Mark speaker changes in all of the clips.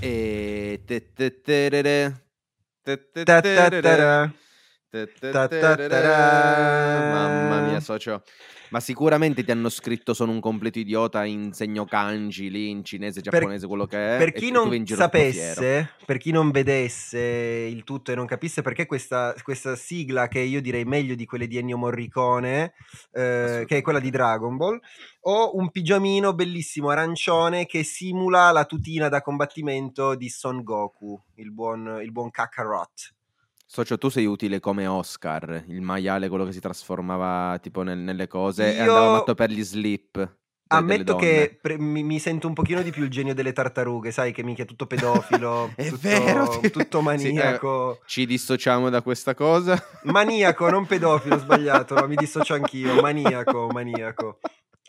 Speaker 1: E... Mamma mia, socio. Ma sicuramente ti hanno scritto sono un completo idiota in segno kanji lì in cinese,
Speaker 2: Per-
Speaker 1: giapponese, quello che è.
Speaker 2: Per chi non sapesse, per chi non vedesse il tutto e non capisse perché questa, questa sigla, che io direi meglio di quelle di Ennio Morricone, eh, che è quella di Dragon Ball, ho un pigiamino bellissimo arancione che simula la tutina da combattimento di Son Goku, il buon, il buon Kakarot.
Speaker 1: Socio, tu sei utile come Oscar, il maiale, quello che si trasformava tipo nel- nelle cose e
Speaker 2: Io-
Speaker 1: andava matto per gli slip.
Speaker 2: Ammetto che pre- mi, mi sento un pochino di più il genio delle tartarughe, sai che minchia tutto pedofilo,
Speaker 1: È
Speaker 2: tutto,
Speaker 1: vero,
Speaker 2: tutto
Speaker 1: sì, eh,
Speaker 2: maniaco.
Speaker 1: Ci dissociamo da questa cosa.
Speaker 2: Maniaco, non pedofilo, sbagliato, no, mi dissocio anch'io. Maniaco, maniaco.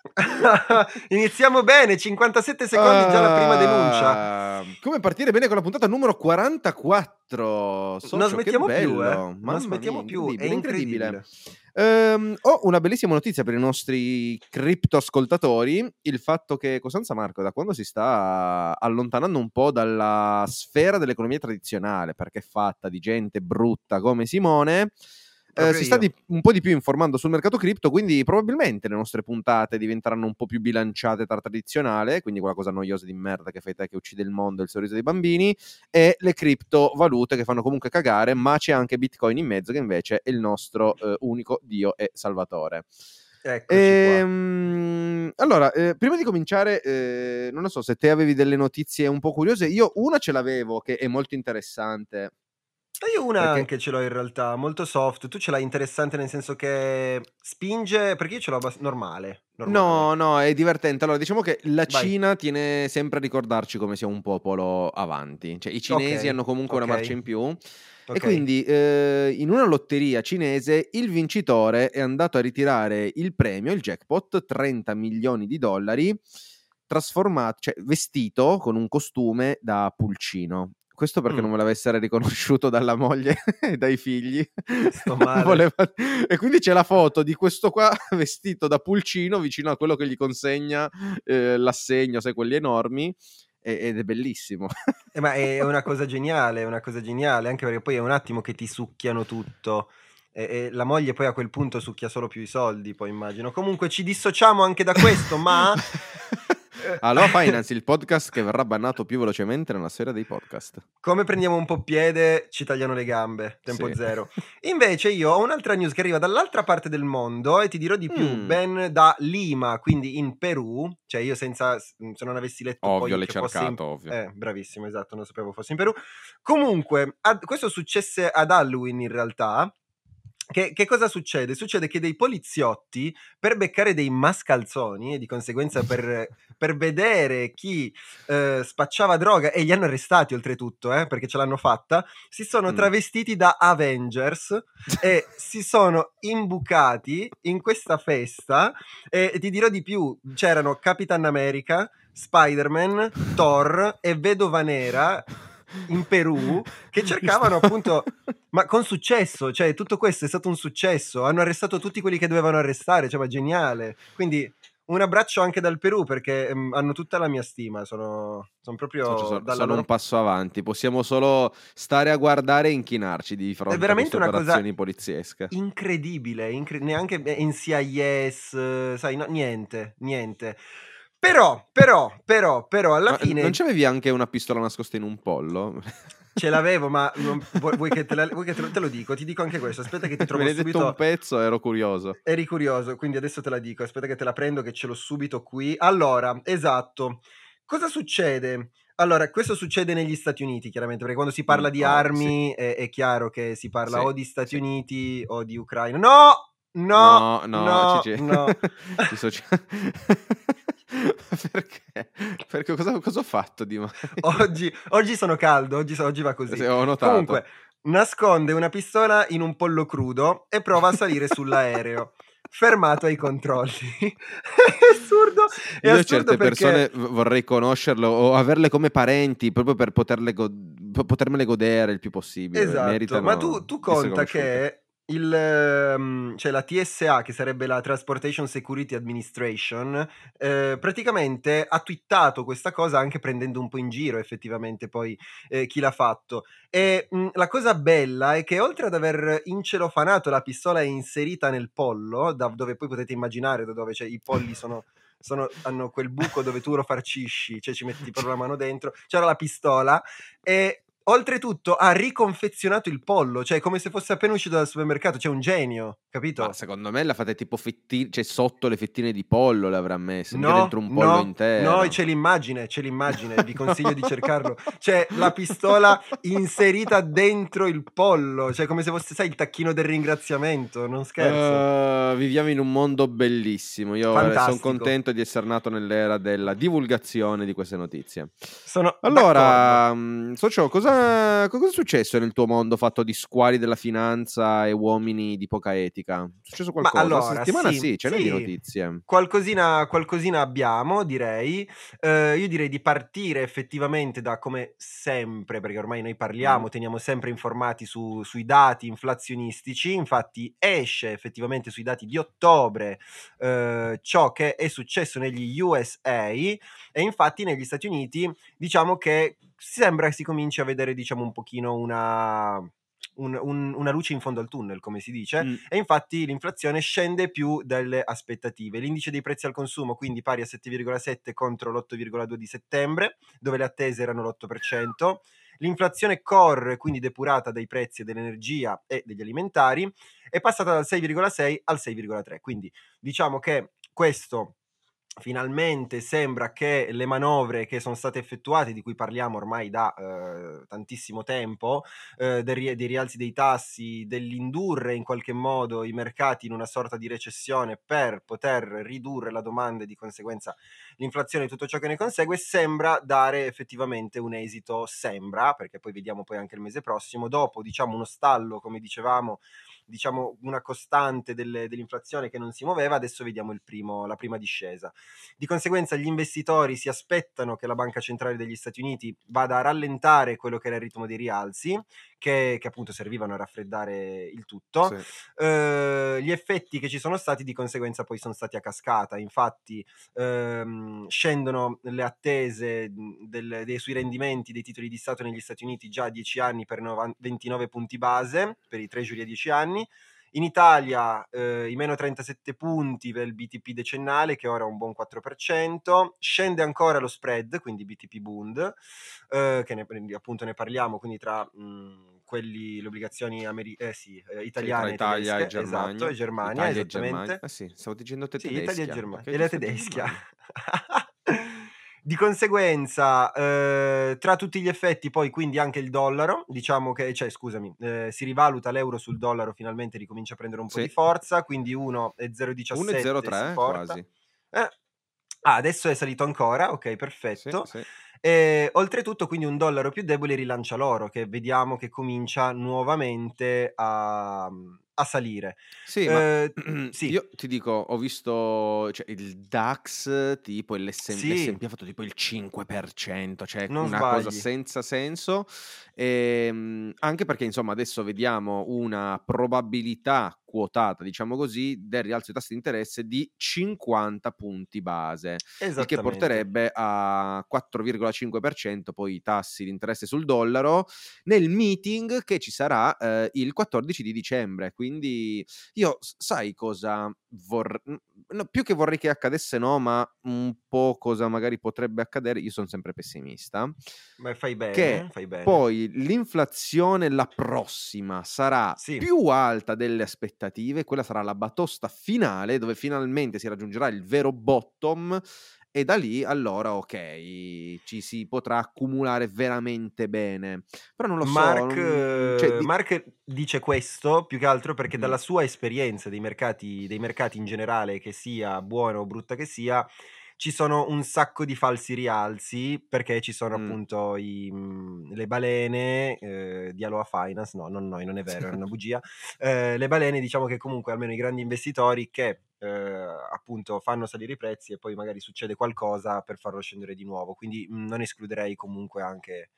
Speaker 2: Iniziamo bene, 57 secondi, già la prima denuncia.
Speaker 1: Ah, Come partire bene con la puntata numero 44? Socio,
Speaker 2: non smettiamo più, eh.
Speaker 1: Mamma
Speaker 2: Non smettiamo
Speaker 1: mia,
Speaker 2: più, è
Speaker 1: incredibile,
Speaker 2: incredibile.
Speaker 1: Ehm, ho una bellissima notizia per i nostri criptoascoltatori, il fatto che Costanza Marco da quando si sta allontanando un po' dalla sfera dell'economia tradizionale, perché è fatta di gente brutta come Simone, eh, si sta di- un po' di più informando sul mercato cripto, quindi probabilmente le nostre puntate diventeranno un po' più bilanciate tra tradizionale, quindi quella cosa noiosa di merda che fai te che uccide il mondo e il sorriso dei bambini, e le criptovalute che fanno comunque cagare, ma c'è anche Bitcoin in mezzo che invece è il nostro eh, unico dio e salvatore. Ehm, allora, eh, prima di cominciare, eh, non lo so se te avevi delle notizie un po' curiose, io una ce l'avevo che è molto interessante.
Speaker 2: Io una
Speaker 1: perché-
Speaker 2: anche ce l'ho in realtà, molto soft. Tu ce l'hai interessante nel senso che spinge, perché io ce l'ho abbast- normale. normale.
Speaker 1: No, no, è divertente. Allora, diciamo che la
Speaker 2: Vai.
Speaker 1: Cina tiene sempre a ricordarci come sia un popolo avanti. Cioè, i cinesi
Speaker 2: Ok,
Speaker 1: hanno comunque una
Speaker 2: ok.
Speaker 1: marcia in più.
Speaker 2: Ok.
Speaker 1: E quindi eh, in una lotteria cinese il vincitore è andato a ritirare il premio, il jackpot, 30 milioni di dollari, trasformato, cioè vestito con un costume da pulcino. Questo perché
Speaker 2: Mm.
Speaker 1: non voleva essere riconosciuto dalla moglie e dai figli.
Speaker 2: Sto male.
Speaker 1: Voleva- E quindi c'è la foto di questo qua vestito da pulcino vicino a quello che gli consegna eh, l'assegno, sai, quelli enormi. Ed è bellissimo.
Speaker 2: Eh, ma è una cosa geniale, è una cosa geniale, anche perché poi è un attimo che ti succhiano tutto. E, e la moglie poi a quel punto succhia solo più i soldi, poi immagino. Comunque ci dissociamo anche da questo, ma...
Speaker 1: Allora Finance, il podcast che verrà bannato più velocemente nella storia dei podcast.
Speaker 2: Come prendiamo un po' piede, ci tagliano le gambe, tempo
Speaker 1: Sì.
Speaker 2: zero. Invece io ho un'altra news che arriva dall'altra parte del mondo e ti dirò di più,
Speaker 1: Mm.
Speaker 2: ben da Lima, quindi in Perù, cioè io senza, se non avessi letto
Speaker 1: Ovvio,
Speaker 2: poi
Speaker 1: l'hai
Speaker 2: fosse in-
Speaker 1: cercato, ovvio.
Speaker 2: Eh, bravissimo, esatto, non sapevo fosse in Perù. Comunque, ad- questo successe ad Halloween in realtà. Che, che cosa succede? Succede che dei poliziotti, per beccare dei mascalzoni e di conseguenza per, per vedere chi eh, spacciava droga, e li hanno arrestati oltretutto, eh, perché ce l'hanno fatta, si sono travestiti da Avengers e si sono imbucati in questa festa e ti dirò di più, c'erano Capitan America, Spider-Man, Thor e Vedova Nera in Perù che cercavano appunto ma con successo cioè tutto questo è stato un successo hanno arrestato tutti quelli che dovevano arrestare cioè ma geniale quindi un abbraccio anche dal Perù perché ehm, hanno tutta la mia stima sono, sono proprio
Speaker 1: Sono, sono-
Speaker 2: dalla
Speaker 1: sono
Speaker 2: loro
Speaker 1: un passo avanti, possiamo solo stare a guardare e inchinarci di fronte
Speaker 2: veramente
Speaker 1: a
Speaker 2: una
Speaker 1: queste
Speaker 2: cosa
Speaker 1: operazioni poliziesche.
Speaker 2: incredibile, incre- neanche NCIS, eh, sai, no, niente, niente. Però, però, però, però, alla
Speaker 1: Ma
Speaker 2: fine
Speaker 1: non c'avevi anche una pistola nascosta in un pollo?
Speaker 2: ce l'avevo, ma non- vuoi, che, te, la- vuoi che te lo, te lo dico? Ti dico anche questo, aspetta che ti trovo
Speaker 1: Me hai detto
Speaker 2: subito...
Speaker 1: un pezzo, ero curioso.
Speaker 2: Eri curioso, quindi adesso te la dico, aspetta che te la prendo che ce l'ho subito qui. Allora, esatto, cosa succede? Allora, questo succede negli Stati Uniti, chiaramente, perché quando si parla
Speaker 1: Mm,
Speaker 2: di
Speaker 1: oh,
Speaker 2: armi è, è chiaro che si parla
Speaker 1: Sì,
Speaker 2: o di Stati
Speaker 1: sì.
Speaker 2: Uniti o di Ucraina. No! No,
Speaker 1: no, no,
Speaker 2: no, no.
Speaker 1: Perché? Perché cosa, cosa ho fatto di male?
Speaker 2: Oggi, oggi sono caldo, oggi, oggi va così.
Speaker 1: Sì, ho notato.
Speaker 2: Comunque, nasconde una pistola in un pollo crudo e prova a salire sull'aereo. Fermato ai controlli. è assurdo. È
Speaker 1: Io
Speaker 2: assurdo
Speaker 1: certe
Speaker 2: perché...
Speaker 1: persone vorrei conoscerlo o averle come parenti proprio per poterle go- potermele godere il più possibile.
Speaker 2: Esatto, ma tu, tu conta che il, ehm, cioè la TSA, che sarebbe la Transportation Security Administration, eh, praticamente ha twittato questa cosa anche prendendo un po' in giro effettivamente poi eh, chi l'ha fatto. E mh, la cosa bella è che oltre ad aver incelofanato la pistola inserita nel pollo, da dove poi potete immaginare da dove cioè, i polli sono sono, hanno quel buco dove tu lo farcisci, cioè ci metti proprio la mano dentro, c'era la pistola e oltretutto ha riconfezionato il pollo, cioè come se fosse appena uscito dal supermercato, c'è cioè un genio, capito?
Speaker 1: Ma secondo me la fate tipo fettine, cioè sotto le fettine di pollo le avrà messe, no, dentro un pollo
Speaker 2: no,
Speaker 1: intero.
Speaker 2: No, c'è l'immagine, c'è l'immagine, vi consiglio di cercarlo. C'è la pistola inserita dentro il pollo, cioè come se fosse, sai, il tacchino del ringraziamento, non scherzo.
Speaker 1: Uh, viviamo in un mondo bellissimo, io sono contento di essere nato nell'era della divulgazione di queste notizie.
Speaker 2: Sono
Speaker 1: allora, um, Socio, cosa cosa è successo nel tuo mondo fatto di squali della finanza e uomini di poca etica? È successo qualcosa? Ma allora, La settimana sì, sì ce n'è sì. di notizie.
Speaker 2: Qualcosina, qualcosina abbiamo, direi. Uh, io direi di partire effettivamente da come sempre, perché ormai noi parliamo, mm. teniamo sempre informati su, sui dati inflazionistici. Infatti esce effettivamente sui dati di ottobre uh, ciò che è successo negli USA e infatti negli Stati Uniti diciamo che sembra che si cominci a vedere, diciamo, un pochino una, un, un, una luce in fondo al tunnel, come si dice, mm. e infatti l'inflazione scende più delle aspettative. L'indice dei prezzi al consumo, quindi pari a 7,7 contro l'8,2 di settembre, dove le attese erano l'8%. L'inflazione core, quindi depurata dai prezzi dell'energia e degli alimentari, è passata dal 6,6 al 6,3. Quindi diciamo che questo finalmente sembra che le manovre che sono state effettuate, di cui parliamo ormai da eh, tantissimo tempo, eh, dei, dei, rialzi dei tassi, dell'indurre in qualche modo i mercati in una sorta di recessione per poter ridurre la domanda e di conseguenza l'inflazione e tutto ciò che ne consegue, sembra dare effettivamente un esito, sembra, perché poi vediamo poi anche il mese prossimo, dopo diciamo uno stallo, come dicevamo, diciamo, una costante delle, dell'inflazione che non si muoveva, adesso vediamo primo, la prima discesa. Di conseguenza gli investitori si aspettano che la Banca Centrale degli Stati Uniti vada a rallentare quello che era il ritmo dei rialzi, che, che appunto servivano a raffreddare il tutto. Sì. Eh, gli effetti che ci sono stati di conseguenza poi sono stati a cascata, infatti ehm, scendono le attese del, dei, sui rendimenti dei titoli di Stato negli Stati Uniti già a 10 anni per 9, 29 punti base, per i treasury a 10 anni, in Italia eh, i meno 37 punti per il BTP decennale che ora è un buon 4%, scende ancora lo spread, quindi BTP Bund, eh, che ne, appunto ne parliamo, quindi tra mh, quelli, le obbligazioni ameri- eh, sì, eh, italiane
Speaker 1: sì, Italia
Speaker 2: tedesche,
Speaker 1: e Germania.
Speaker 2: Esatto, e Germania,
Speaker 1: Italia
Speaker 2: esattamente.
Speaker 1: E Germania. Eh sì, stavo dicendo te
Speaker 2: sì,
Speaker 1: tedesca.
Speaker 2: Italia e Germania. E la tedesca. Di conseguenza, eh, tra tutti gli effetti, poi quindi anche il dollaro, diciamo che, cioè, scusami, eh, si rivaluta l'euro sul dollaro, finalmente ricomincia a prendere un po' sì. di forza, quindi 1,017
Speaker 1: 1,03 quasi.
Speaker 2: Eh, ah, adesso è salito ancora, ok, perfetto. Sì, sì. E, oltretutto, quindi un dollaro più debole rilancia l'oro, che vediamo che comincia nuovamente a, a salire.
Speaker 1: Sì, eh, ma sì. io ti dico, ho visto cioè, il DAX, tipo l'S&P, sì. l'S&P ha fatto tipo il 5%, cioè non una sbagli. cosa senza senso. E, ehm, anche perché, insomma, adesso vediamo una probabilità quotata, diciamo così, del rialzo dei tassi di interesse di 50 punti base, il che porterebbe a 4,5% poi i tassi di interesse sul dollaro nel meeting che ci sarà eh, il 14 di dicembre. Quindi io sai cosa vorrei no, più che vorrei che accadesse no, ma un po' cosa magari potrebbe accadere, io sono sempre pessimista.
Speaker 2: Ma fai bene, che fai bene.
Speaker 1: poi l'inflazione la prossima sarà sì. più alta delle aspettative, quella sarà la batosta finale dove finalmente si raggiungerà il vero bottom e da lì allora ok ci si potrà accumulare veramente bene però non lo
Speaker 2: Mark,
Speaker 1: so non... cioè,
Speaker 2: di... Mark dice questo più che altro perché mm. dalla sua esperienza dei mercati, dei mercati in generale che sia buona o brutta che sia ci sono un sacco di falsi rialzi perché ci sono mm. appunto i, mhmm, le balene eh, di Aloha Finance, no, non noi, non è vero, è una bugia. Eh, le balene, diciamo che comunque almeno i grandi investitori che eh, appunto fanno salire i prezzi e poi magari succede qualcosa per farlo scendere di nuovo. Quindi mh, mhmm, non escluderei comunque anche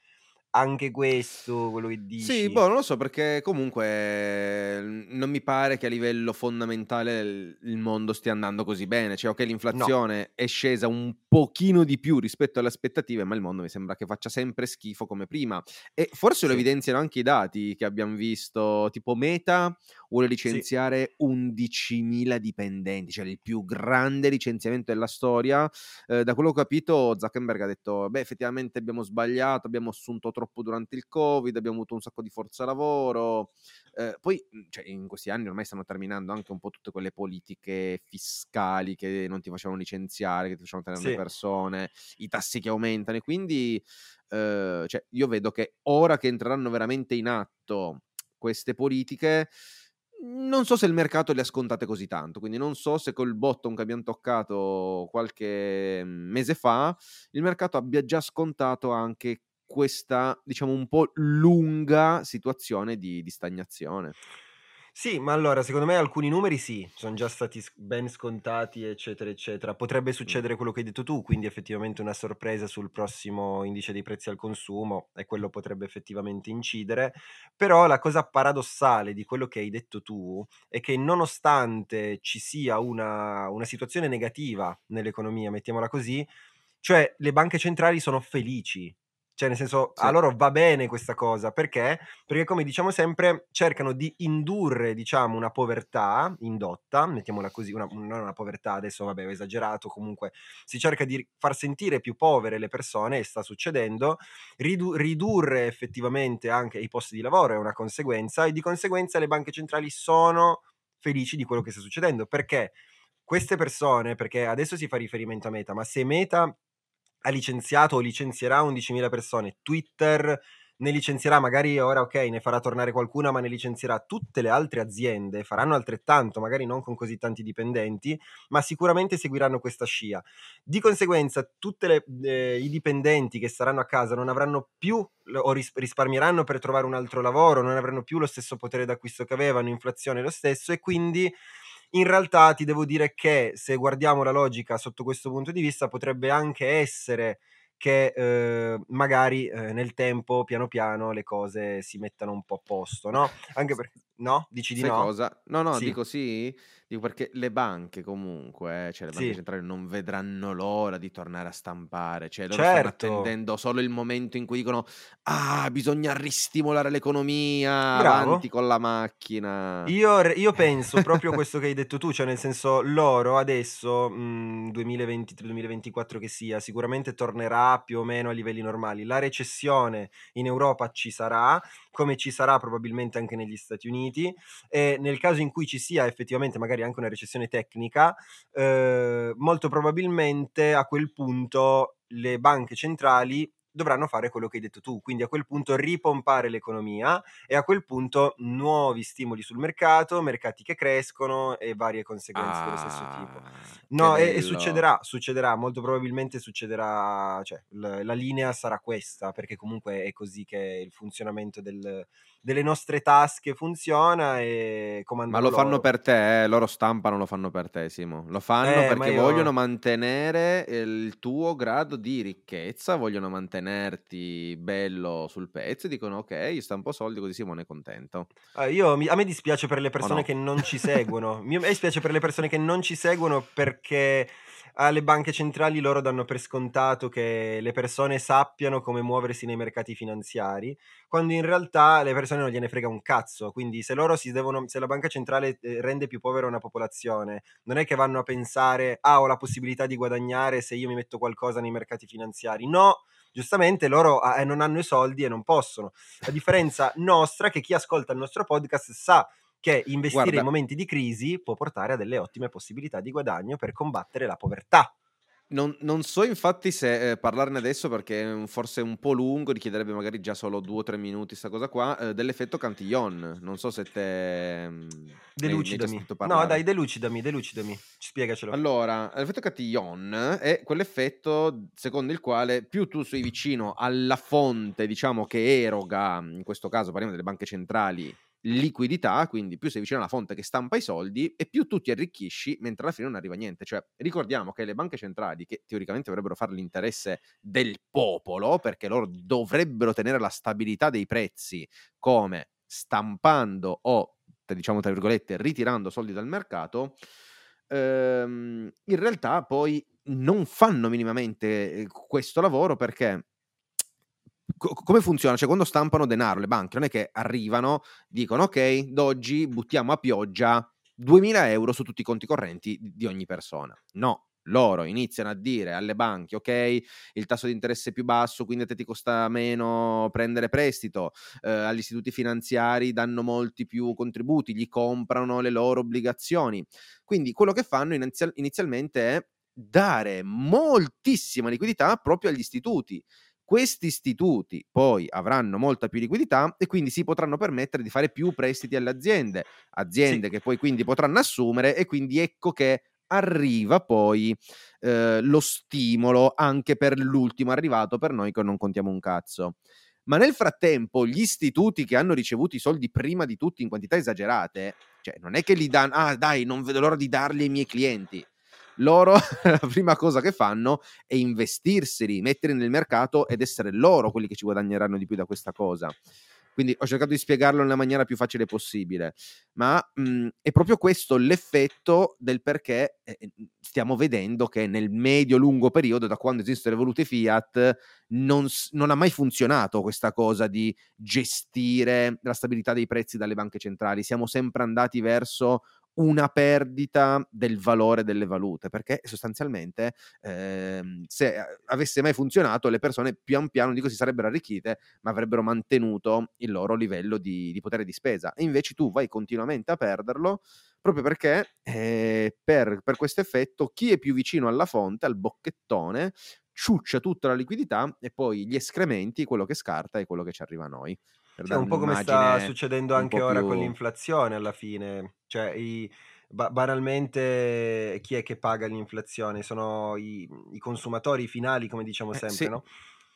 Speaker 2: anche questo, quello che dici?
Speaker 1: Sì, boh, non lo so perché comunque non mi pare che a livello fondamentale il mondo stia andando così bene. Cioè, ok, l'inflazione no. è scesa un pochino di più rispetto alle aspettative, ma il mondo mi sembra che faccia sempre schifo come prima. E forse sì. lo evidenziano anche i dati che abbiamo visto, tipo Meta vuole licenziare sì. 11.000 dipendenti, cioè il più grande licenziamento della storia. Eh, da quello che ho capito, Zuckerberg ha detto, beh, effettivamente abbiamo sbagliato, abbiamo assunto troppo durante il Covid, abbiamo avuto un sacco di forza lavoro. Eh, poi, mhmm, cioè, in questi anni ormai stanno terminando anche un po' tutte quelle politiche fiscali che non ti facevano licenziare, che ti facevano tenere sì. le persone, i tassi che aumentano e quindi eh, cioè, io vedo che ora che entreranno veramente in atto queste politiche non so se il mercato le ha scontate così tanto, quindi non so se col bottom che abbiamo toccato qualche mese fa il mercato abbia già scontato anche questa, diciamo, un po' lunga situazione di, di stagnazione.
Speaker 2: Sì, ma allora secondo me alcuni numeri sì, sono già stati ben scontati, eccetera, eccetera. Potrebbe succedere quello che hai detto tu, quindi effettivamente una sorpresa sul prossimo indice dei prezzi al consumo e quello potrebbe effettivamente incidere. Però la cosa paradossale di quello che hai detto tu è che nonostante ci sia una, una situazione negativa nell'economia, mettiamola così, cioè le banche centrali sono felici cioè, nel senso, sì. a loro va bene questa cosa, perché? Perché, come diciamo sempre, cercano di indurre, diciamo, una povertà indotta, mettiamola così, una, non una povertà, adesso vabbè, ho esagerato, comunque si cerca di far sentire più povere le persone, e sta succedendo, ridu- ridurre effettivamente anche i posti di lavoro è una conseguenza, e di conseguenza le banche centrali sono felici di quello che sta succedendo, perché queste persone, perché adesso si fa riferimento a Meta, ma se Meta ha licenziato o licenzierà 11.000 persone, Twitter ne licenzierà magari ora ok, ne farà tornare qualcuna, ma ne licenzierà tutte le altre aziende, faranno altrettanto, magari non con così tanti dipendenti, ma sicuramente seguiranno questa scia. Di conseguenza, tutti eh, i dipendenti che saranno a casa non avranno più o ris- risparmieranno per trovare un altro lavoro, non avranno più lo stesso potere d'acquisto che avevano, inflazione lo stesso e quindi in realtà ti devo dire che se guardiamo la logica sotto questo punto di vista potrebbe anche essere che eh, magari eh, nel tempo piano piano le cose si mettano un po' a posto, no? Anche perché no? Dici di
Speaker 1: Sai
Speaker 2: no?
Speaker 1: cosa? No, no, sì. dico sì, dico perché le banche comunque, cioè le banche
Speaker 2: Sì.
Speaker 1: centrali non vedranno l'ora di tornare a stampare, cioè loro
Speaker 2: Certo.
Speaker 1: stanno attendendo solo il momento in cui dicono "Ah, bisogna ristimolare l'economia,
Speaker 2: Bravo.
Speaker 1: avanti con la macchina".
Speaker 2: Io, io penso proprio questo che hai detto tu, cioè nel senso loro adesso, mh, 2023-2024 che sia, sicuramente tornerà più o meno a livelli normali. La recessione in Europa ci sarà, come ci sarà probabilmente anche negli Stati Uniti e nel caso in cui ci sia effettivamente magari anche una recessione tecnica, eh, molto probabilmente a quel punto le banche centrali dovranno fare quello che hai detto tu, quindi a quel punto ripompare l'economia e a quel punto nuovi stimoli sul mercato, mercati che crescono e varie conseguenze ah, dello stesso tipo. Ah, no, e, e, succederà, succederà, molto probabilmente succederà, cioè l- la linea sarà questa, perché comunque è così che il funzionamento del, delle nostre tasche funziona e comandano
Speaker 1: Ma lo fanno
Speaker 2: loro.
Speaker 1: per te, eh? loro stampano lo fanno per te, Simo. Lo fanno
Speaker 2: Eh,
Speaker 1: perché
Speaker 2: io...
Speaker 1: vogliono mantenere il tuo grado di ricchezza, vogliono mantenerti bello sul pezzo e dicono ok, io stampo soldi così Simone è contento.
Speaker 2: Eh, io, mi- a me dispiace per le persone
Speaker 1: no?
Speaker 2: che non ci seguono. Mi- a me dispiace per le persone che non ci seguono perché alle banche centrali loro danno per scontato che le persone sappiano come muoversi nei mercati finanziari, quando in realtà le persone non gliene frega un cazzo. Quindi se devono, se la banca centrale eh, rende più povera una popolazione, non è che vanno a pensare, ah, ho la possibilità di guadagnare se io mi metto qualcosa nei mercati finanziari. No, giustamente loro eh, non hanno i soldi e non possono. A differenza nostra, che chi ascolta il nostro podcast sa che investire
Speaker 1: Guarda,
Speaker 2: in momenti di crisi può portare a delle ottime possibilità di guadagno per combattere la povertà.
Speaker 1: non, non so infatti se eh, parlarne adesso perché è forse è un po' lungo, richiederebbe magari già solo due o tre minuti sta cosa qua, eh, dell'effetto Cantillon. Non so se te mm,
Speaker 2: Delucidami. No, dai, delucidami, delucidami. Spiegacelo.
Speaker 1: Allora, l'effetto Cantillon è quell'effetto secondo il quale più tu sei vicino alla fonte, diciamo, che eroga, in questo caso parliamo delle banche centrali, liquidità, quindi più sei vicino alla fonte che stampa i soldi e più tu ti arricchisci, mentre alla fine non arriva niente. Cioè, ricordiamo che le banche centrali, che teoricamente dovrebbero fare l'interesse del popolo, perché loro dovrebbero tenere la stabilità dei prezzi come stampando o, diciamo tra virgolette, ritirando soldi dal mercato, ehm, in realtà poi non fanno minimamente eh, questo lavoro perché come funziona? Cioè, quando stampano denaro le banche non è che arrivano, dicono ok, d'oggi buttiamo a pioggia 2000 euro su tutti i conti correnti di ogni persona. No, loro iniziano a dire alle banche, ok, il tasso di interesse è più basso, quindi a te ti costa meno prendere prestito, eh, agli istituti finanziari danno molti più contributi, gli comprano le loro obbligazioni. Quindi quello che fanno inizial- inizialmente è dare moltissima liquidità proprio agli istituti questi istituti poi avranno molta più liquidità e quindi si potranno permettere di fare più prestiti alle aziende, aziende sì. che poi quindi potranno assumere e quindi ecco che arriva poi eh, lo stimolo anche per l'ultimo arrivato, per noi che non contiamo un cazzo. Ma nel frattempo gli istituti che hanno ricevuto i soldi prima di tutti in quantità esagerate, cioè non è che li danno, ah dai, non vedo l'ora di darli ai miei clienti loro la prima cosa che fanno è investirseli, metterli nel mercato ed essere loro quelli che ci guadagneranno di più da questa cosa. Quindi ho cercato di spiegarlo nella maniera più facile possibile, ma mh, mhmm, è proprio questo l'effetto del perché eh, stiamo vedendo che nel medio-lungo periodo, da quando esistono le valute fiat, non, non, ha mai funzionato questa cosa di gestire la stabilità dei prezzi dalle banche centrali. Siamo sempre andati verso una perdita del valore delle valute, perché sostanzialmente ehm, se avesse mai funzionato le persone pian piano dico si sarebbero arricchite, ma avrebbero mantenuto il loro livello di, di potere di spesa. E invece tu vai continuamente a perderlo proprio perché eh, per, per questo effetto chi è più vicino alla fonte, al bocchettone, ciuccia tutta la liquidità e poi gli escrementi, quello che scarta è quello che ci arriva a noi.
Speaker 2: Sì, è un po' come sta succedendo anche ora più... con l'inflazione alla fine. Cioè, i, ba- banalmente chi è che paga l'inflazione? Sono i, i consumatori finali, come diciamo eh, sempre, sì. no?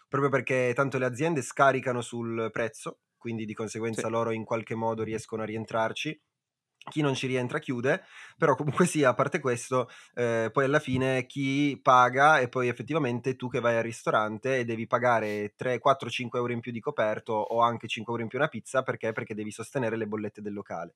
Speaker 2: Proprio perché tanto le aziende scaricano sul prezzo, quindi di conseguenza sì. loro in qualche modo riescono a rientrarci chi non ci rientra chiude, però comunque sia, a parte questo, eh, poi alla fine chi paga e poi effettivamente tu che vai al ristorante e devi pagare 3, 4, 5 euro in più di coperto o anche 5 euro in più una pizza, perché? Perché devi sostenere le bollette del locale.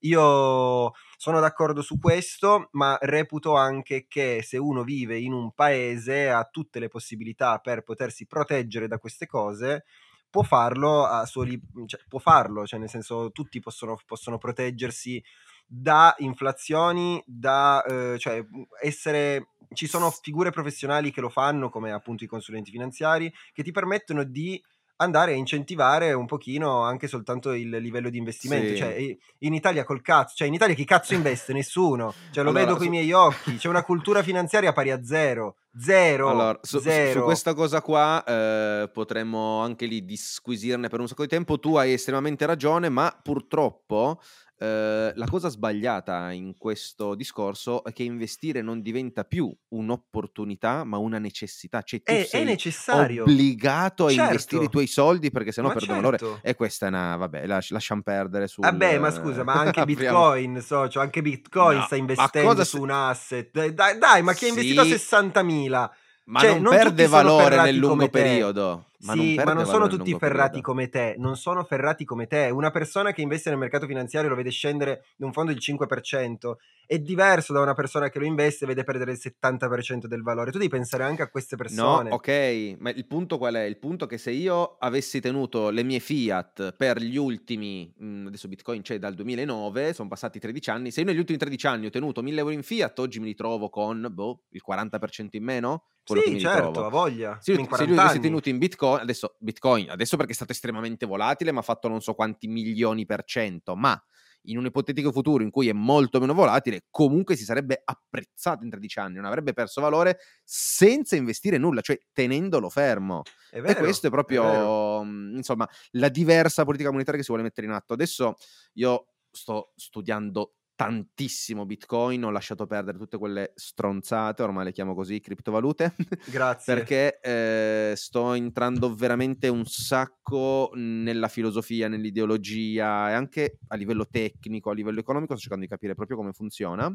Speaker 2: Io sono d'accordo su questo, ma reputo anche che se uno vive in un paese ha tutte le possibilità per potersi proteggere da queste cose, può farlo a suo li- cioè, può farlo, cioè nel senso tutti possono, possono proteggersi da inflazioni, da eh, cioè essere ci sono figure professionali che lo fanno come appunto i consulenti finanziari che ti permettono di andare a incentivare un pochino anche soltanto il livello di investimento. Sì. Cioè, in Italia col cazzo, cioè in Italia chi cazzo investe? Nessuno. Cioè, lo allora, vedo con i miei occhi. C'è una cultura finanziaria pari a zero. Zero.
Speaker 1: Allora, su,
Speaker 2: zero.
Speaker 1: su questa cosa qua eh, potremmo anche lì disquisirne per un sacco di tempo. Tu hai estremamente ragione, ma purtroppo Ehm, la cosa sbagliata in questo discorso è che investire non diventa più un'opportunità, ma una necessità. Cioè, tu
Speaker 2: è,
Speaker 1: sei
Speaker 2: è necessario.
Speaker 1: obbligato a certo. investire i tuoi soldi perché sennò perdono certo. valore. E questa è una, vabbè, las- lasciamo perdere su.
Speaker 2: Vabbè, ma scusa, ma anche Bitcoin, socio, anche Bitcoin no, sta investendo su un asset. Dai, dai, ma chi ha investito a 60.000?
Speaker 1: Ma cioè, non, non perde valore nel lungo periodo.
Speaker 2: Ma sì, non ma non sono tutti ferrati periodo. come te, non sono ferrati come te. Una persona che investe nel mercato finanziario lo vede scendere da un fondo il 5%, è diverso da una persona che lo investe e vede perdere il 70% del valore. Tu devi pensare anche a queste persone.
Speaker 1: No, ok, ma il punto qual è? Il punto è che se io avessi tenuto le mie fiat per gli ultimi, mhmm, adesso Bitcoin c'è dal 2009, sono passati 13 anni, se io negli ultimi 13 anni ho tenuto 1000 euro in fiat, oggi mi ritrovo con boh, il 40% in meno?
Speaker 2: Sì, certo, ha voglia.
Speaker 1: Se, se lui avessi tenuto in Bitcoin, adesso Bitcoin, adesso perché è stato estremamente volatile, ma ha fatto non so quanti milioni per cento, ma in un ipotetico futuro in cui è molto meno volatile, comunque si sarebbe apprezzato in 13 anni, non avrebbe perso valore senza investire nulla, cioè tenendolo fermo. Vero, e questo è proprio, è mhmm, insomma, la diversa politica monetaria che si vuole mettere in atto. Adesso io sto studiando tantissimo Bitcoin, ho lasciato perdere tutte quelle stronzate, ormai le chiamo così, criptovalute.
Speaker 2: Grazie.
Speaker 1: perché eh, sto entrando veramente un sacco nella filosofia, nell'ideologia e anche a livello tecnico, a livello economico, sto cercando di capire proprio come funziona.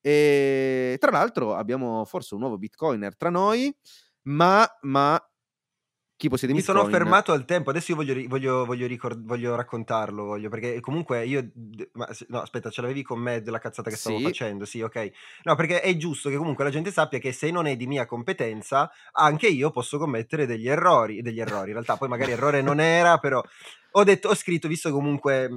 Speaker 1: E tra l'altro abbiamo forse un nuovo Bitcoiner tra noi, ma, ma chi possiede
Speaker 2: Mi
Speaker 1: Bitcoin.
Speaker 2: sono fermato al tempo, adesso io voglio, voglio, voglio, ricord- voglio raccontarlo, voglio, perché comunque io... ma no, aspetta, ce l'avevi con me della cazzata che stavo
Speaker 1: Sì.
Speaker 2: facendo? Sì, ok. No, perché è giusto che comunque la gente sappia che se non è di mia competenza, anche io posso commettere degli errori, degli errori. In realtà poi magari errore non era, però ho detto, ho scritto, visto comunque...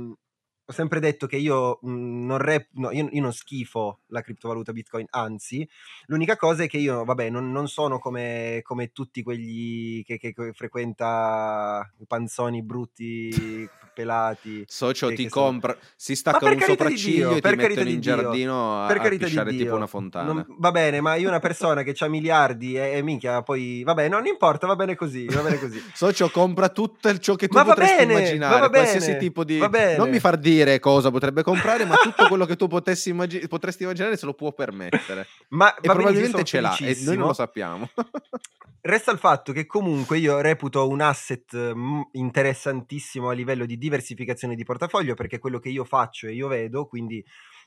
Speaker 2: ho sempre detto che io mh, non, rep- no, io, io non schifo la criptovaluta Bitcoin, anzi, l'unica cosa è che io, vabbè, non, non sono come, come tutti quegli che, che- che frequenta i panzoni brutti, pelati.
Speaker 1: Socio
Speaker 2: che-
Speaker 1: ti
Speaker 2: che sono-
Speaker 1: compra, si
Speaker 2: per
Speaker 1: un sopracciglio
Speaker 2: Dio,
Speaker 1: e
Speaker 2: per
Speaker 1: ti mettono in
Speaker 2: Dio,
Speaker 1: giardino a,
Speaker 2: per
Speaker 1: a
Speaker 2: carità di
Speaker 1: pisciare tipo una fontana.
Speaker 2: Non- va bene, ma io una persona che ha miliardi e, e minchia, poi vabbè, non importa, va bene così, va bene così.
Speaker 1: Socio compra tutto ciò che tu
Speaker 2: Ma
Speaker 1: potresti
Speaker 2: bene,
Speaker 1: immaginare,
Speaker 2: ma va
Speaker 1: qualsiasi
Speaker 2: bene,
Speaker 1: tipo di...
Speaker 2: va bene.
Speaker 1: Non mi far dire cosa potrebbe comprare, ma tutto quello che tu potessi immagi- potresti immaginare se lo può permettere.
Speaker 2: Ma
Speaker 1: E
Speaker 2: benissimo,
Speaker 1: probabilmente ce l'ha, e noi non lo sappiamo.
Speaker 2: Resta il fatto che comunque io reputo un asset mm, interessantissimo a livello di diversificazione di portafoglio perché è quello che io faccio e io vedo, quindi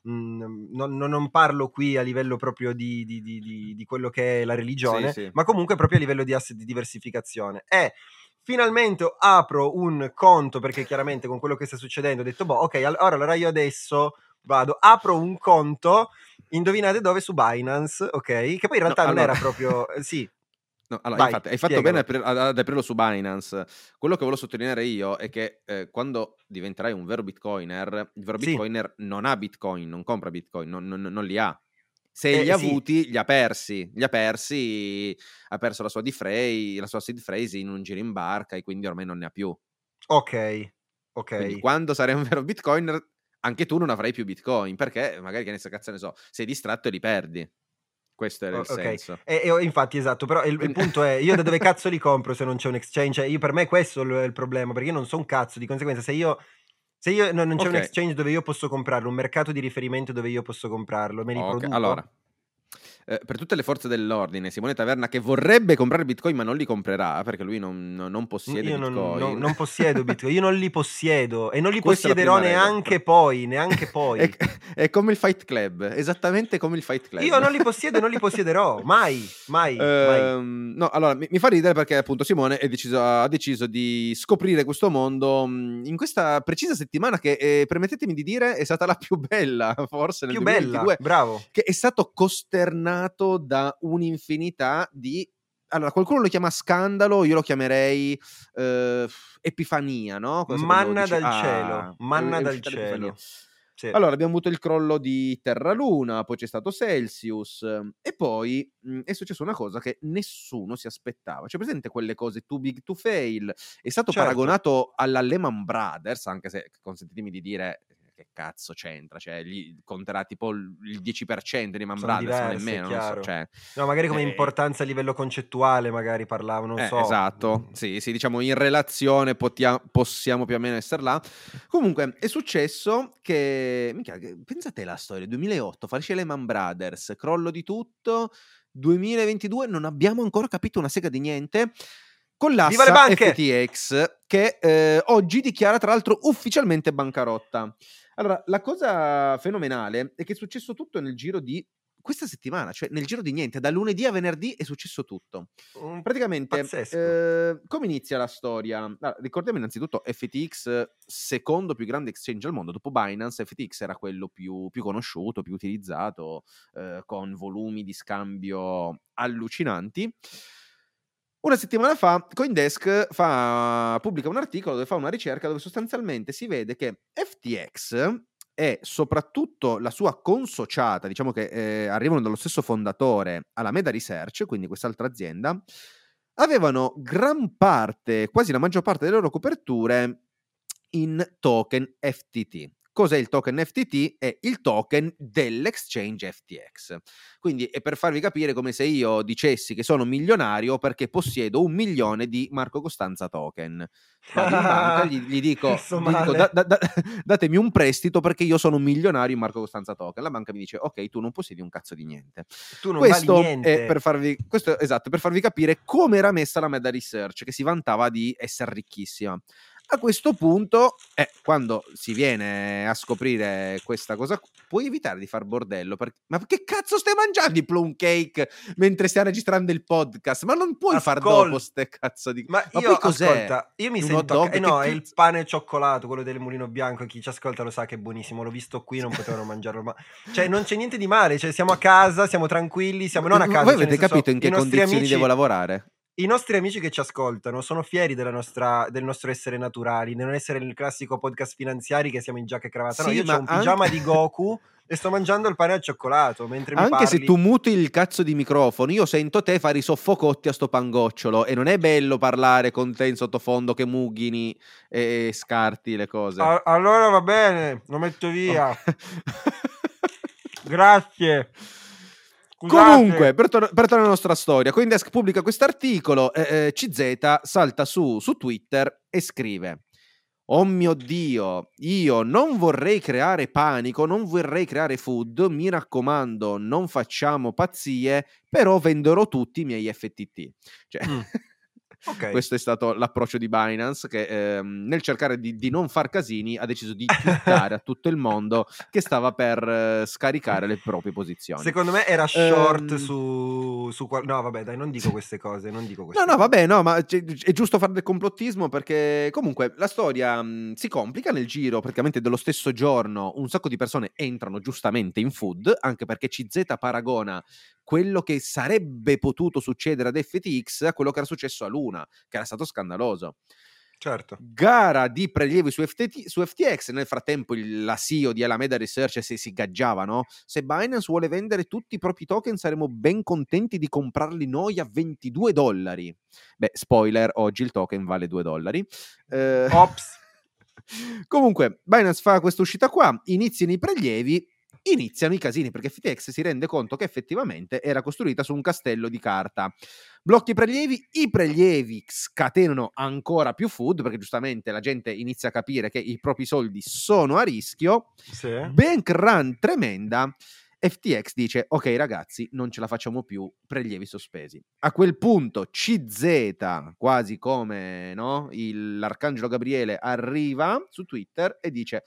Speaker 2: mm, non, non- parlo qui a livello proprio di, di- di- di- quello che è la religione,
Speaker 1: Sì, sì.
Speaker 2: ma comunque proprio a livello di asset di diversificazione. E finalmente apro un conto perché chiaramente con quello che sta succedendo ho detto, boh, ok, all- ora allora io adesso vado, apro un conto, indovinate dove? Su Binance, ok? Che poi in
Speaker 1: No,
Speaker 2: realtà non
Speaker 1: allora-
Speaker 2: era proprio... eh, sì,
Speaker 1: No, allora,
Speaker 2: Vai,
Speaker 1: infatti, hai fatto
Speaker 2: spiegalo.
Speaker 1: bene ad, aprirlo su Binance. Quello che volevo sottolineare io è che eh, quando diventerai un vero Bitcoiner, il vero
Speaker 2: Sì.
Speaker 1: Bitcoiner non ha Bitcoin, non compra Bitcoin, non, non- non li ha. Se
Speaker 2: Eh,
Speaker 1: li ha
Speaker 2: sì.
Speaker 1: avuti, li ha persi. Li ha persi, ha perso la sua defray, la sua seed phrase in un giro in barca e quindi ormai non ne ha più.
Speaker 2: Ok, ok.
Speaker 1: Quindi quando sarai un vero Bitcoiner, anche tu non avrai più Bitcoin, perché magari che ne so, cazzo ne so, sei distratto e li perdi. Questo era il
Speaker 2: ok.
Speaker 1: senso.
Speaker 2: E, e- infatti, esatto, però il, il punto è, io da dove cazzo li compro se non c'è un exchange? Cioè, io, per me questo è il, il problema, perché io non so un cazzo, di conseguenza se io... Se io non, non c'è un
Speaker 1: Ok.
Speaker 2: exchange dove io posso comprarlo, un mercato di riferimento dove io posso comprarlo, me li
Speaker 1: Ok,
Speaker 2: produco?
Speaker 1: Allora, eh, per tutte le forze dell'ordine, Simone Taverna che vorrebbe comprare Bitcoin ma non li comprerà perché lui non, non- possiede
Speaker 2: io
Speaker 1: Bitcoin.
Speaker 2: non- non possiedo Bitcoin, io non li possiedo e non li
Speaker 1: Questa
Speaker 2: possiederò
Speaker 1: prima regola.
Speaker 2: neanche poi, neanche poi.
Speaker 1: È, è come il Fight Club, esattamente come il Fight Club.
Speaker 2: Io non li possiedo e non li possiederò, mai, mai, mai.
Speaker 1: Ehm, no, allora mi, mi fa ridere perché appunto Simone deciso- ha deciso di scoprire questo mondo mh, in questa precisa settimana che, eh, permettetemi di dire, è stata la più bella forse nel
Speaker 2: Più bella,
Speaker 1: 2022,
Speaker 2: bravo.
Speaker 1: che è stato costernato da un'infinità di... Allora, qualcuno lo chiama scandalo, io lo chiamerei eh, epifania, no? Cosa
Speaker 2: Manna
Speaker 1: dici,
Speaker 2: dal
Speaker 1: "Ah,
Speaker 2: cielo, manna
Speaker 1: è
Speaker 2: dal
Speaker 1: uscita l'epifania".
Speaker 2: cielo. Sì.
Speaker 1: Allora, abbiamo avuto il crollo di Terra Luna, poi c'è stato Celsius, e poi mh, è successa una cosa che nessuno si aspettava. C'è presente quelle cose too big to fail? È stato
Speaker 2: Certo.
Speaker 1: paragonato alla Lehman Brothers, anche se consentitemi di dire eh, che cazzo c'entra, cioè gli conterà tipo il il 10% di
Speaker 2: Sono
Speaker 1: Brothers,
Speaker 2: diverse,
Speaker 1: nemmeno, non so, cioè,
Speaker 2: No, magari come
Speaker 1: Eh,
Speaker 2: importanza a livello concettuale, magari parlavo, non
Speaker 1: eh,
Speaker 2: so.
Speaker 1: Esatto, sì, sì, diciamo in relazione potia- possiamo più o meno essere là. Comunque è successo che, minchia, pensate alla storia, 2008, fallisce Lehman Brothers, crollo di tutto, 2022 non abbiamo ancora capito una sega di niente. Collassa! FTX che eh, oggi dichiara tra l'altro ufficialmente bancarotta. Allora, la cosa fenomenale è che è successo tutto nel giro di questa settimana, cioè nel giro di niente, da lunedì a venerdì è successo tutto.
Speaker 2: Un-
Speaker 1: Praticamente, eh, come inizia la storia? Allora, ricordiamo innanzitutto FTX, secondo più grande exchange al mondo, dopo Binance, FTX era quello più, più conosciuto, più utilizzato, eh, con volumi di scambio allucinanti. Una settimana fa Coindesk fa- pubblica un articolo dove fa una ricerca dove sostanzialmente si vede che FTX e soprattutto la sua consociata, diciamo che eh, arrivano dallo stesso fondatore alla Meta Research, quindi quest'altra azienda, avevano gran parte, quasi la maggior parte delle loro coperture in token FTT. Cos'è il token FTT? È il token dell'exchange FTX. Quindi è per farvi capire come se io dicessi che sono milionario perché possiedo un milione di Marco Costanza token. Banca, gli, gli dico, gli dico da, da, da, datemi un prestito perché io sono un milionario in Marco Costanza token. La banca mi dice ok, tu non possiedi un cazzo di niente.
Speaker 2: Tu non
Speaker 1: questo
Speaker 2: vali niente.
Speaker 1: è per farvi, questo, esatto, per farvi capire come era messa la Meta Research, che si vantava di essere ricchissima. A questo punto, eh, quando si viene a scoprire questa cosa, puoi evitare di far bordello. Perché... Ma che cazzo stai mangiando i plum cake mentre stiamo registrando il podcast? Ma non puoi far
Speaker 2: Ascol-
Speaker 1: dopo ste cazzo di...
Speaker 2: Ma,
Speaker 1: Ma
Speaker 2: io,
Speaker 1: poi cos'è?
Speaker 2: ascolta, io mi
Speaker 1: Un
Speaker 2: sento...
Speaker 1: dog?
Speaker 2: eh no, è il pane cioccolato, quello del mulino bianco. Chi ci ascolta lo sa che è buonissimo. L'ho visto qui, non potevano mangiarlo. Ma... Cioè, non c'è niente di male. Cioè, siamo a casa, siamo tranquilli, siamo non a casa.
Speaker 1: Voi
Speaker 2: cioè,
Speaker 1: avete
Speaker 2: senso,
Speaker 1: capito in che condizioni
Speaker 2: amici-
Speaker 1: devo lavorare?
Speaker 2: I nostri amici che ci ascoltano sono fieri della nostra- del nostro essere naturali, di non essere il classico podcast finanziari che siamo in giacca e cravatta. No,
Speaker 1: Sì,
Speaker 2: io
Speaker 1: ma
Speaker 2: ho un pigiama
Speaker 1: anche-
Speaker 2: di Goku e sto mangiando il pane al cioccolato mentre mi
Speaker 1: Anche se tu muti il cazzo di microfono, io sento te fare i soffocotti a sto pangocciolo e non è bello parlare con te in sottofondo che mughini e scarti le cose.
Speaker 2: A- allora va bene, lo metto via.
Speaker 1: Ok.
Speaker 2: Grazie. Scusate.
Speaker 1: Comunque, per, tor- per tornare alla nostra storia, Coindesk pubblica quest'articolo, eh, eh, CZ salta su, su Twitter e scrive Oh mio Dio, io non vorrei creare panico, non vorrei creare food, mi raccomando, non facciamo pazzie, però venderò tutti i miei FTT. Cioè,
Speaker 2: Mm. Ok.
Speaker 1: questo è stato l'approccio di Binance che ehm, nel cercare di, di non far casini ha deciso di twittare a tutto il mondo che stava per eh, scaricare le proprie posizioni.
Speaker 2: Secondo me era short
Speaker 1: Ehm.
Speaker 2: su, su qual- No, vabbè, dai, non dico queste cose, non dico queste
Speaker 1: No, no,
Speaker 2: cose.
Speaker 1: vabbè, no, ma è giusto fare del complottismo perché comunque la storia mh, si complica nel giro praticamente dello stesso giorno. Un sacco di persone entrano giustamente in food, anche perché CZ paragona quello che sarebbe potuto succedere ad FTX a quello che era successo a Luna, che era stato scandaloso.
Speaker 2: Certo.
Speaker 1: Gara di prelievi su, FTT su FTX, nel frattempo il- la CEO di Alameda Research si, si gaggiavano. Se Binance vuole vendere tutti i propri token saremo ben contenti di comprarli noi a 22 dollari. Beh, spoiler, oggi il token vale 2 dollari. Eh,
Speaker 2: Ops.
Speaker 1: Comunque, Binance fa questa uscita qua, iniziano i prelievi, iniziano i casini perché FTX si rende conto che effettivamente era costruita su un castello di carta. Blocchi i prelievi, i prelievi scatenano ancora più food perché giustamente la gente inizia a capire che i propri soldi sono a rischio.
Speaker 2: Sì.
Speaker 1: Bank run tremenda. FTX dice: Ok, ragazzi, non ce la facciamo più, prelievi sospesi. A quel punto CZ, quasi come no, il- l'arcangelo Gabriele, arriva su Twitter e dice: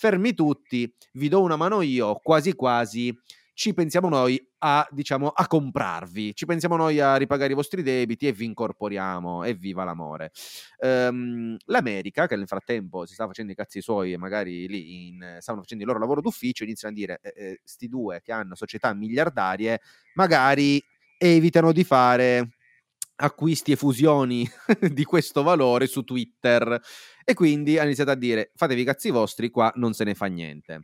Speaker 1: Fermi tutti, vi do una mano io, quasi quasi. Ci pensiamo noi a, diciamo, a comprarvi, ci pensiamo noi a ripagare i vostri debiti e vi incorporiamo. Evviva l'amore! Ehm, L'America, che nel frattempo si sta facendo i cazzi suoi e magari lì in- stavano facendo il loro lavoro d'ufficio, iniziano a dire: eh, eh, due che hanno società miliardarie, magari evitano di fare acquisti e fusioni di questo valore su Twitter. E quindi hanno iniziato a dire fatevi i cazzi vostri qua non se ne fa niente.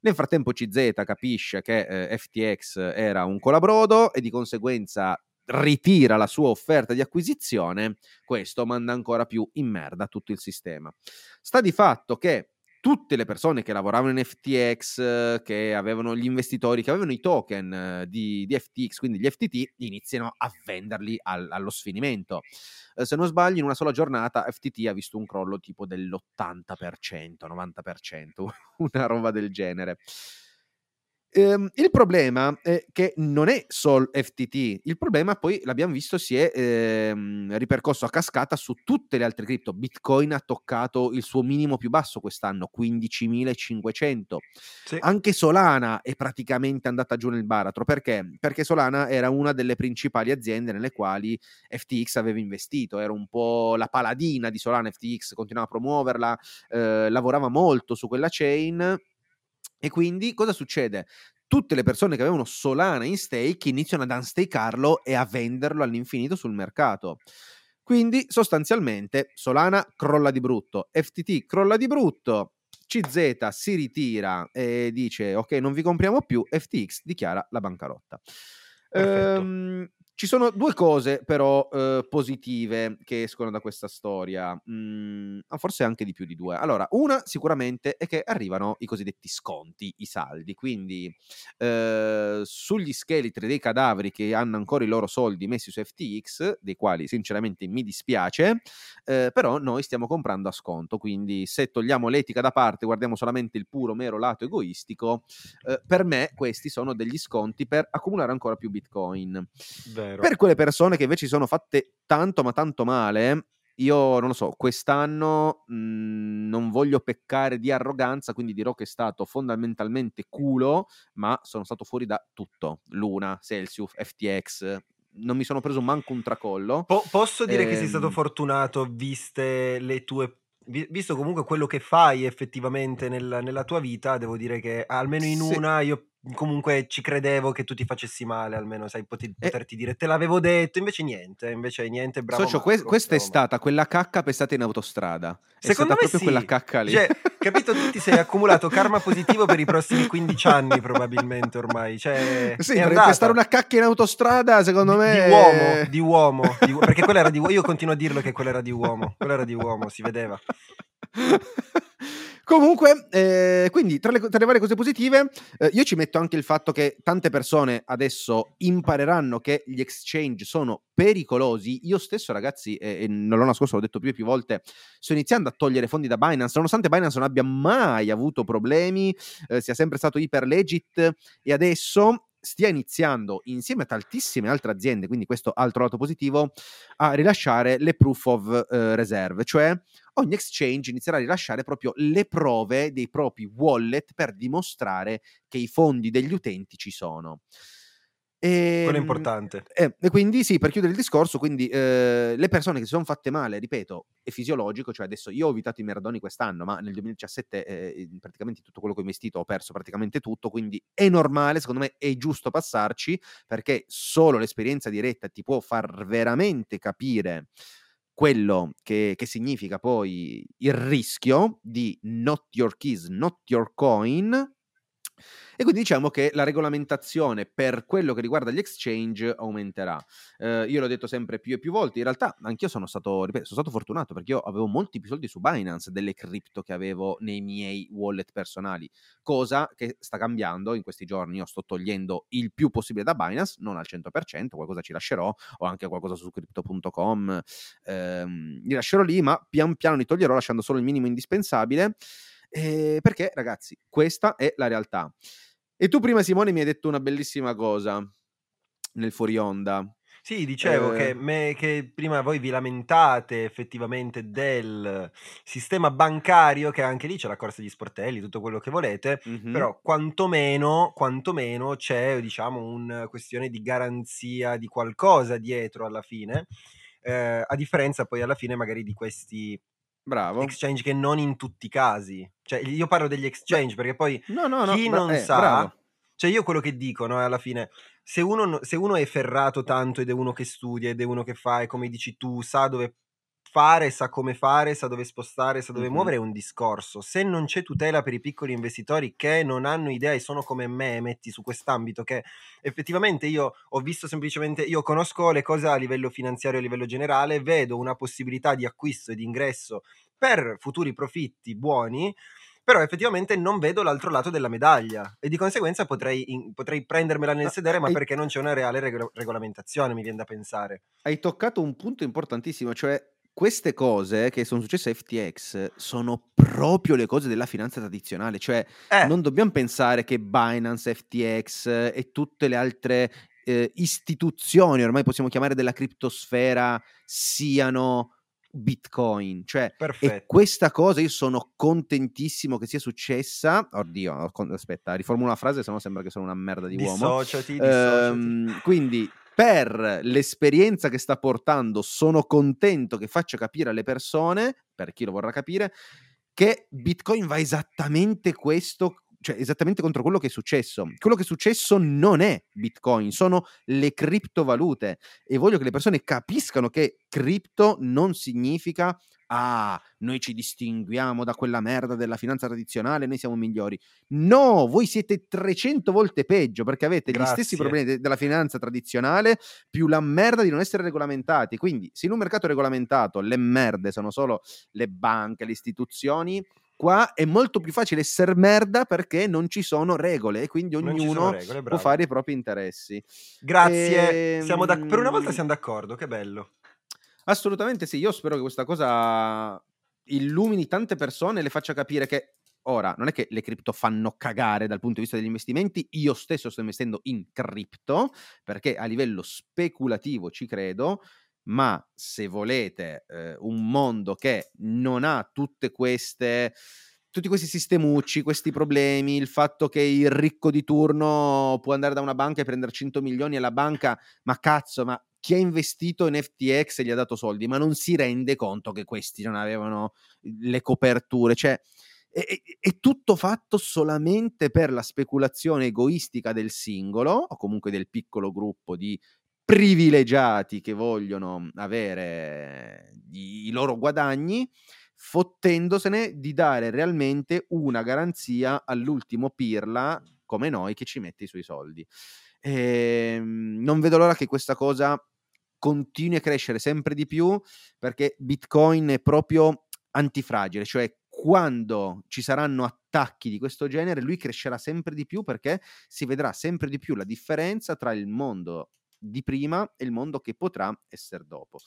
Speaker 1: Nel frattempo CZ capisce che eh, FTX era un colabrodo e di conseguenza ritira la sua offerta di acquisizione questo manda ancora più in merda tutto il sistema. Sta di fatto che tutte le persone che lavoravano in FTX, eh, che avevano gli investitori, che avevano i token eh, di, di FTX, quindi gli FTT, iniziano a venderli al- allo sfinimento. Eh, se non sbaglio, in una sola giornata FTT ha visto un crollo tipo dell'80%, 90%, una roba del genere. Ehm, il problema è che non è solo FTT, il problema poi l'abbiamo visto si è ehm, ripercosso a cascata su tutte le altre cripto. Bitcoin ha toccato il suo minimo più basso quest'anno, 15.500.
Speaker 2: Sì.
Speaker 1: Anche Solana è praticamente andata giù nel baratro perché? Perché Solana era una delle principali aziende nelle quali FTX aveva investito, era un po' la paladina di Solana. FTX continuava a promuoverla, eh, lavorava molto su quella chain. E quindi cosa succede? Tutte le persone che avevano Solana in stake iniziano ad unstakearlo e a venderlo all'infinito sul mercato. Quindi sostanzialmente Solana crolla di brutto, FTT crolla di brutto, CZ si ritira e dice ok non vi compriamo più, FTX dichiara la bancarotta. Ehm, Ci sono due cose però eh, positive che escono da questa storia, mm, forse anche di più di due. Allora, una sicuramente è che arrivano i cosiddetti sconti, i saldi, quindi eh, sugli scheletri dei cadaveri che hanno ancora i loro soldi messi su FTX, dei quali sinceramente mi dispiace, eh, però noi stiamo comprando a sconto, quindi se togliamo l'etica da parte, guardiamo solamente il puro, mero lato egoistico, eh, per me questi sono degli sconti per accumulare ancora più Bitcoin.
Speaker 2: Vero.
Speaker 1: Per quelle persone che invece sono fatte tanto ma tanto male, io non lo so, quest'anno mh, mhmm, non voglio peccare di arroganza, quindi dirò che è stato fondamentalmente culo, ma sono stato fuori da tutto. Luna, Celsius, FTX, non mi sono preso manco un tracollo.
Speaker 2: Po- posso dire ehm... che sei stato ehm fortunato viste le tue visto comunque quello che fai effettivamente nel, nella tua vita, devo dire che almeno in sì. una io comunque ci credevo che tu ti facessi male, almeno sai, eh. poterti dire te l'avevo detto, invece niente, invece niente, bravo.
Speaker 1: Socio, que- questa è stata quella cacca pestata in autostrada.
Speaker 2: Secondo me
Speaker 1: proprio
Speaker 2: sì.
Speaker 1: quella cacca lì.
Speaker 2: Cioè, capito, tu ti sei accumulato karma positivo per i prossimi 15 anni probabilmente ormai. Cioè,
Speaker 1: sì, per pestare una cacca in autostrada, secondo
Speaker 2: di,
Speaker 1: me...
Speaker 2: Di uomo, di uomo, di, perché quella era di uomo, io continuo a dirlo che quella era di uomo, quella era di uomo, si vedeva.
Speaker 1: Comunque, eh, quindi tra le, tra le, varie cose positive, eh, io ci metto anche il fatto che tante persone adesso impareranno che gli exchange sono pericolosi. Io stesso, ragazzi, eh, non l'ho nascosto, l'ho detto più e più volte, sto iniziando a togliere fondi da Binance, nonostante Binance non abbia mai avuto problemi, eh, sia sempre stato iper legit e adesso stia iniziando insieme a tantissime altre aziende, quindi questo altro lato positivo, a rilasciare le proof of uh, reserve, cioè ogni exchange inizierà a rilasciare proprio le prove dei propri wallet per dimostrare che i fondi degli utenti ci sono.
Speaker 2: E, Quello è ehm, importante.
Speaker 1: Eh, e quindi sì, per chiudere il discorso, quindi eh, le persone che si sono fatte male, ripeto, è fisiologico, cioè adesso io ho evitato i merdoni quest'anno, ma nel 2017 eh, praticamente tutto quello che ho investito ho perso praticamente tutto, quindi è normale, secondo me è giusto passarci, perché solo l'esperienza diretta ti può far veramente capire quello che, che, significa poi il rischio di not your keys, not your coin, e quindi diciamo che la regolamentazione per quello che riguarda gli exchange aumenterà. Eh, io l'ho detto sempre più e più volte, in realtà anch'io sono stato, ripeto, sono stato fortunato perché io avevo molti più soldi su Binance delle cripto che avevo nei miei wallet personali, cosa che sta cambiando in questi giorni. Io sto togliendo il più possibile da Binance, non al 100%, qualcosa ci lascerò, o anche qualcosa su crypto.com, ehm, li lascerò lì, ma pian piano li toglierò lasciando solo il minimo indispensabile. Eh, perché, ragazzi, questa è la realtà. E tu prima, Simone, mi hai detto una bellissima cosa nel fuori onda.
Speaker 2: Sì, dicevo eh... che, me, che, prima voi vi lamentate effettivamente del sistema bancario, che anche lì c'è la corsa agli sportelli, tutto quello che volete, mm-hmm. però quantomeno, quantomeno c'è diciamo una questione di garanzia di qualcosa dietro alla fine, eh, a differenza poi alla fine magari di questi
Speaker 1: Bravo.
Speaker 2: exchange che non in tutti i casi. Cioè, io parlo degli exchange perché poi
Speaker 1: no, no, no,
Speaker 2: chi
Speaker 1: bra-
Speaker 2: non
Speaker 1: eh,
Speaker 2: sa,
Speaker 1: bravo.
Speaker 2: cioè io quello che dico, no, alla fine, se uno, se uno è ferrato tanto ed è uno che studia ed è uno che fa, e come dici tu, sa dove fare, sa come fare, sa dove spostare, sa dove mm-hmm. muovere è un discorso. Se non c'è tutela per i piccoli investitori che non hanno idea e sono come me, metti su quest'ambito, che effettivamente io ho visto semplicemente, io conosco le cose a livello finanziario, a livello generale, vedo una possibilità di acquisto e di ingresso per futuri profitti buoni però effettivamente non vedo l'altro lato della medaglia e di conseguenza potrei, in, potrei prendermela nel sedere, ma hai, perché non c'è una reale reg- regolamentazione, mi viene da pensare.
Speaker 1: Hai toccato un punto importantissimo, cioè queste cose che sono successe a FTX sono proprio le cose della finanza tradizionale, cioè eh. non dobbiamo pensare che Binance, FTX e tutte le altre eh, istituzioni, ormai possiamo chiamare della criptosfera, siano Bitcoin. Cioè, e questa cosa io sono contentissimo che sia successa. Oddio, aspetta, riformulo la frase, sennò sembra che sono una merda di uomo.
Speaker 2: Dissociati, dissociati.
Speaker 1: Ehm, quindi per l'esperienza che sta portando, sono contento che faccia capire alle persone, per chi lo vorrà capire, che Bitcoin va esattamente questo cioè esattamente contro quello che è successo. Quello che è successo non è Bitcoin, sono le criptovalute e voglio che le persone capiscano che cripto non significa ah, noi ci distinguiamo da quella merda della finanza tradizionale, noi siamo migliori. No, voi siete 300 volte peggio perché avete Grazie. gli stessi problemi de- della finanza tradizionale più la merda di non essere regolamentati. Quindi, se in un mercato regolamentato le merde sono solo le banche, le istituzioni, qua è molto più facile essere merda perché non ci sono regole e quindi ognuno regole, può fare i propri interessi.
Speaker 2: Grazie, e... da... per una volta ehm siamo d'accordo, che bello.
Speaker 1: Assolutamente sì, io spero che questa cosa illumini tante persone e le faccia capire che ora non è che le cripto fanno cagare dal punto di vista degli investimenti, io stesso sto investendo in cripto perché a livello speculativo ci credo, ma se volete eh, un mondo che non ha tutte queste tutti questi sistemucci, questi problemi, il fatto che il ricco di turno può andare da una banca e prendere 100 milioni e la banca, ma cazzo, ma chi ha investito in FTX e gli ha dato soldi, ma non si rende conto che questi non avevano le coperture, cioè è, è, è, tutto fatto solamente per la speculazione egoistica del singolo o comunque del piccolo gruppo di privilegiati che vogliono avere i, i loro guadagni, fottendosene di dare realmente una garanzia all'ultimo pirla come noi che ci mette i suoi soldi. E, ehm, non vedo l'ora che questa cosa continui a crescere sempre di più perché Bitcoin è proprio antifragile, cioè quando ci saranno attacchi di questo genere, lui crescerà sempre di più perché si vedrà sempre di più la differenza tra il mondo di prima e il mondo che potrà essere dopo.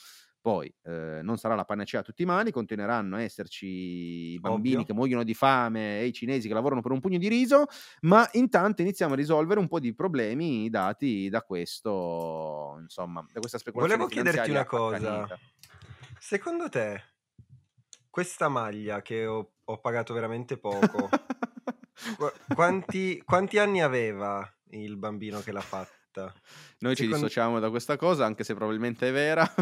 Speaker 1: Poi eh, non sarà la panacea a tutti i mali, continueranno a esserci i bambini Ovvio. che muoiono di fame e i cinesi che lavorano per un pugno di riso, ma intanto iniziamo a risolvere un po' di problemi dati da questo, insomma, da questa speculazione.
Speaker 2: Volevo chiederti una cosa. Accanita. Secondo te questa maglia che ho, ho pagato veramente poco, qu- quanti, quanti anni aveva il bambino che l'ha fatta?
Speaker 1: Noi Secondo... ci dissociamo da questa cosa, anche se probabilmente è vera.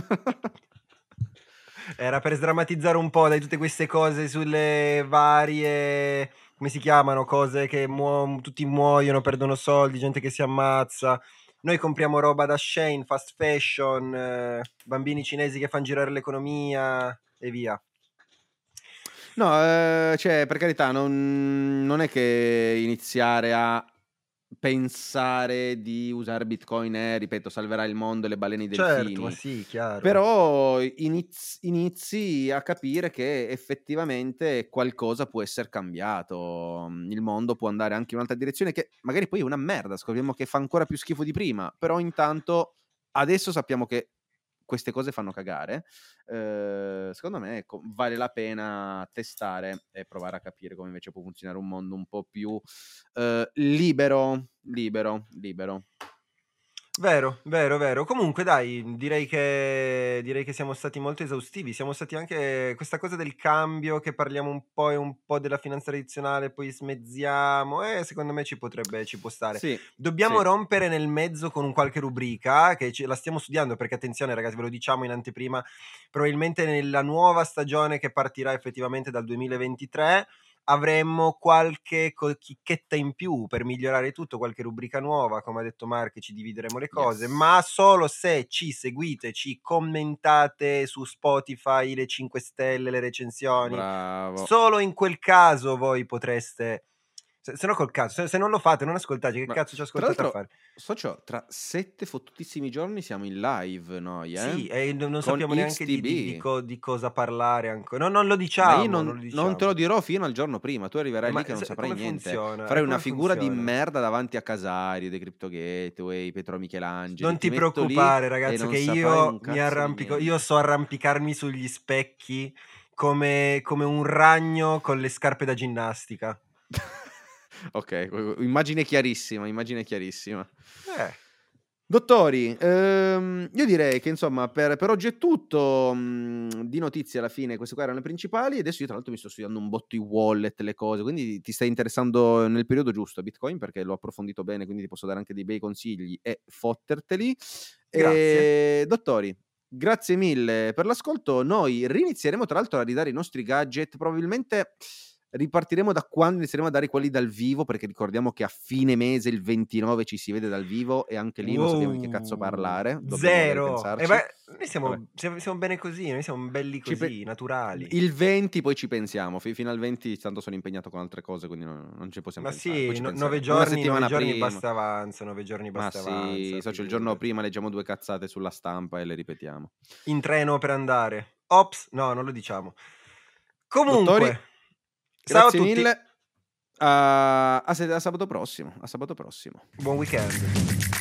Speaker 2: Era per sdrammatizzare un po' dai tutte queste cose sulle varie, come si chiamano, cose che muo- tutti muoiono, perdono soldi, gente che si ammazza. Noi compriamo roba da Shane, fast fashion, eh, bambini cinesi che fanno girare l'economia e via.
Speaker 1: No, eh, cioè, per carità, non, non è che iniziare a pensare di usare Bitcoin è, ripeto, salverà il mondo e le balene dei delfini.
Speaker 2: Certo, sì, chiaro.
Speaker 1: Però inizi, inizi, a capire che effettivamente qualcosa può essere cambiato, il mondo può andare anche in un'altra direzione che magari poi è una merda, scopriamo che fa ancora più schifo di prima, però intanto adesso sappiamo che queste cose fanno cagare, eh, secondo me ecco, vale la pena testare e provare a capire come invece può funzionare un mondo un po' più eh, libero, libero, libero.
Speaker 2: Vero, vero, vero. Comunque dai, direi che, direi che siamo stati molto esaustivi. Siamo stati anche questa cosa del cambio che parliamo un po' e un po' della finanza tradizionale, poi smezziamo e secondo me ci potrebbe, ci può stare.
Speaker 1: Sì,
Speaker 2: Dobbiamo
Speaker 1: sì.
Speaker 2: rompere nel mezzo con un qualche rubrica che ce- la stiamo studiando perché attenzione ragazzi, ve lo diciamo in anteprima, probabilmente nella nuova stagione che partirà effettivamente dal 2023 avremmo qualche chicchetta in più per migliorare tutto, qualche rubrica nuova, come ha detto Mark, ci divideremo le cose, yes. ma solo se ci seguite, ci commentate su Spotify le 5 stelle, le recensioni.
Speaker 1: Bravo.
Speaker 2: Solo in quel caso voi potreste se, se no col cazzo, se, se, non lo fate, non ascoltate, che Ma, cazzo ci ascoltate a fare?
Speaker 1: Socio, tra sette fottutissimi giorni siamo in live noi, eh?
Speaker 2: Sì, e non, non sappiamo neanche di, di, di, co, di, cosa parlare ancora. No, non lo diciamo. Ma io
Speaker 1: non,
Speaker 2: non, diciamo.
Speaker 1: non, te lo dirò fino al giorno prima, tu arriverai Ma lì che non saprai niente. Funziona? Farai una figura funziona? di merda davanti a Casario, dei Crypto Gateway, Petro Michelangelo.
Speaker 2: Non ti, ti preoccupare ragazzi, che io mi arrampico, io so arrampicarmi sugli specchi come, come un ragno con le scarpe da ginnastica.
Speaker 1: ok, immagine chiarissima, immagine chiarissima.
Speaker 2: Eh.
Speaker 1: Dottori, ehm, io direi che insomma per, per oggi è tutto, mh, di notizie alla fine queste qua erano le principali, adesso io tra l'altro mi sto studiando un botto i wallet, le cose, quindi ti stai interessando nel periodo giusto a Bitcoin perché l'ho approfondito bene, quindi ti posso dare anche dei bei consigli e fotterteli.
Speaker 2: Grazie.
Speaker 1: E, dottori, grazie mille per l'ascolto, noi rinizieremo tra l'altro a ridare i nostri gadget probabilmente ripartiremo da quando inizieremo a dare quelli dal vivo, perché ricordiamo che a fine mese, il 29, ci si vede dal vivo e anche lì non sappiamo di che cazzo parlare.
Speaker 2: Wow,
Speaker 1: dobbiamo
Speaker 2: Zero. Eh beh, noi siamo, siamo, bene così, noi siamo belli così,
Speaker 1: pe-
Speaker 2: naturali.
Speaker 1: Il 20 poi ci pensiamo, fi- fino al 20 tanto sono impegnato con altre cose, quindi non, non ci possiamo
Speaker 2: Ma
Speaker 1: pensare.
Speaker 2: sì,
Speaker 1: poi ci
Speaker 2: no- nove giorni, nove giorni
Speaker 1: prima.
Speaker 2: basta avanza, nove giorni
Speaker 1: Ma
Speaker 2: basta
Speaker 1: sì,
Speaker 2: avanza.
Speaker 1: socio, il giorno prima leggiamo due cazzate sulla stampa e le ripetiamo.
Speaker 2: In treno per andare. Ops, no, non lo diciamo. Comunque,
Speaker 1: Dottori,
Speaker 2: ciao a
Speaker 1: Grazie
Speaker 2: tutti,
Speaker 1: mille. A, a a sabato prossimo. A sabato prossimo.
Speaker 2: buon weekend.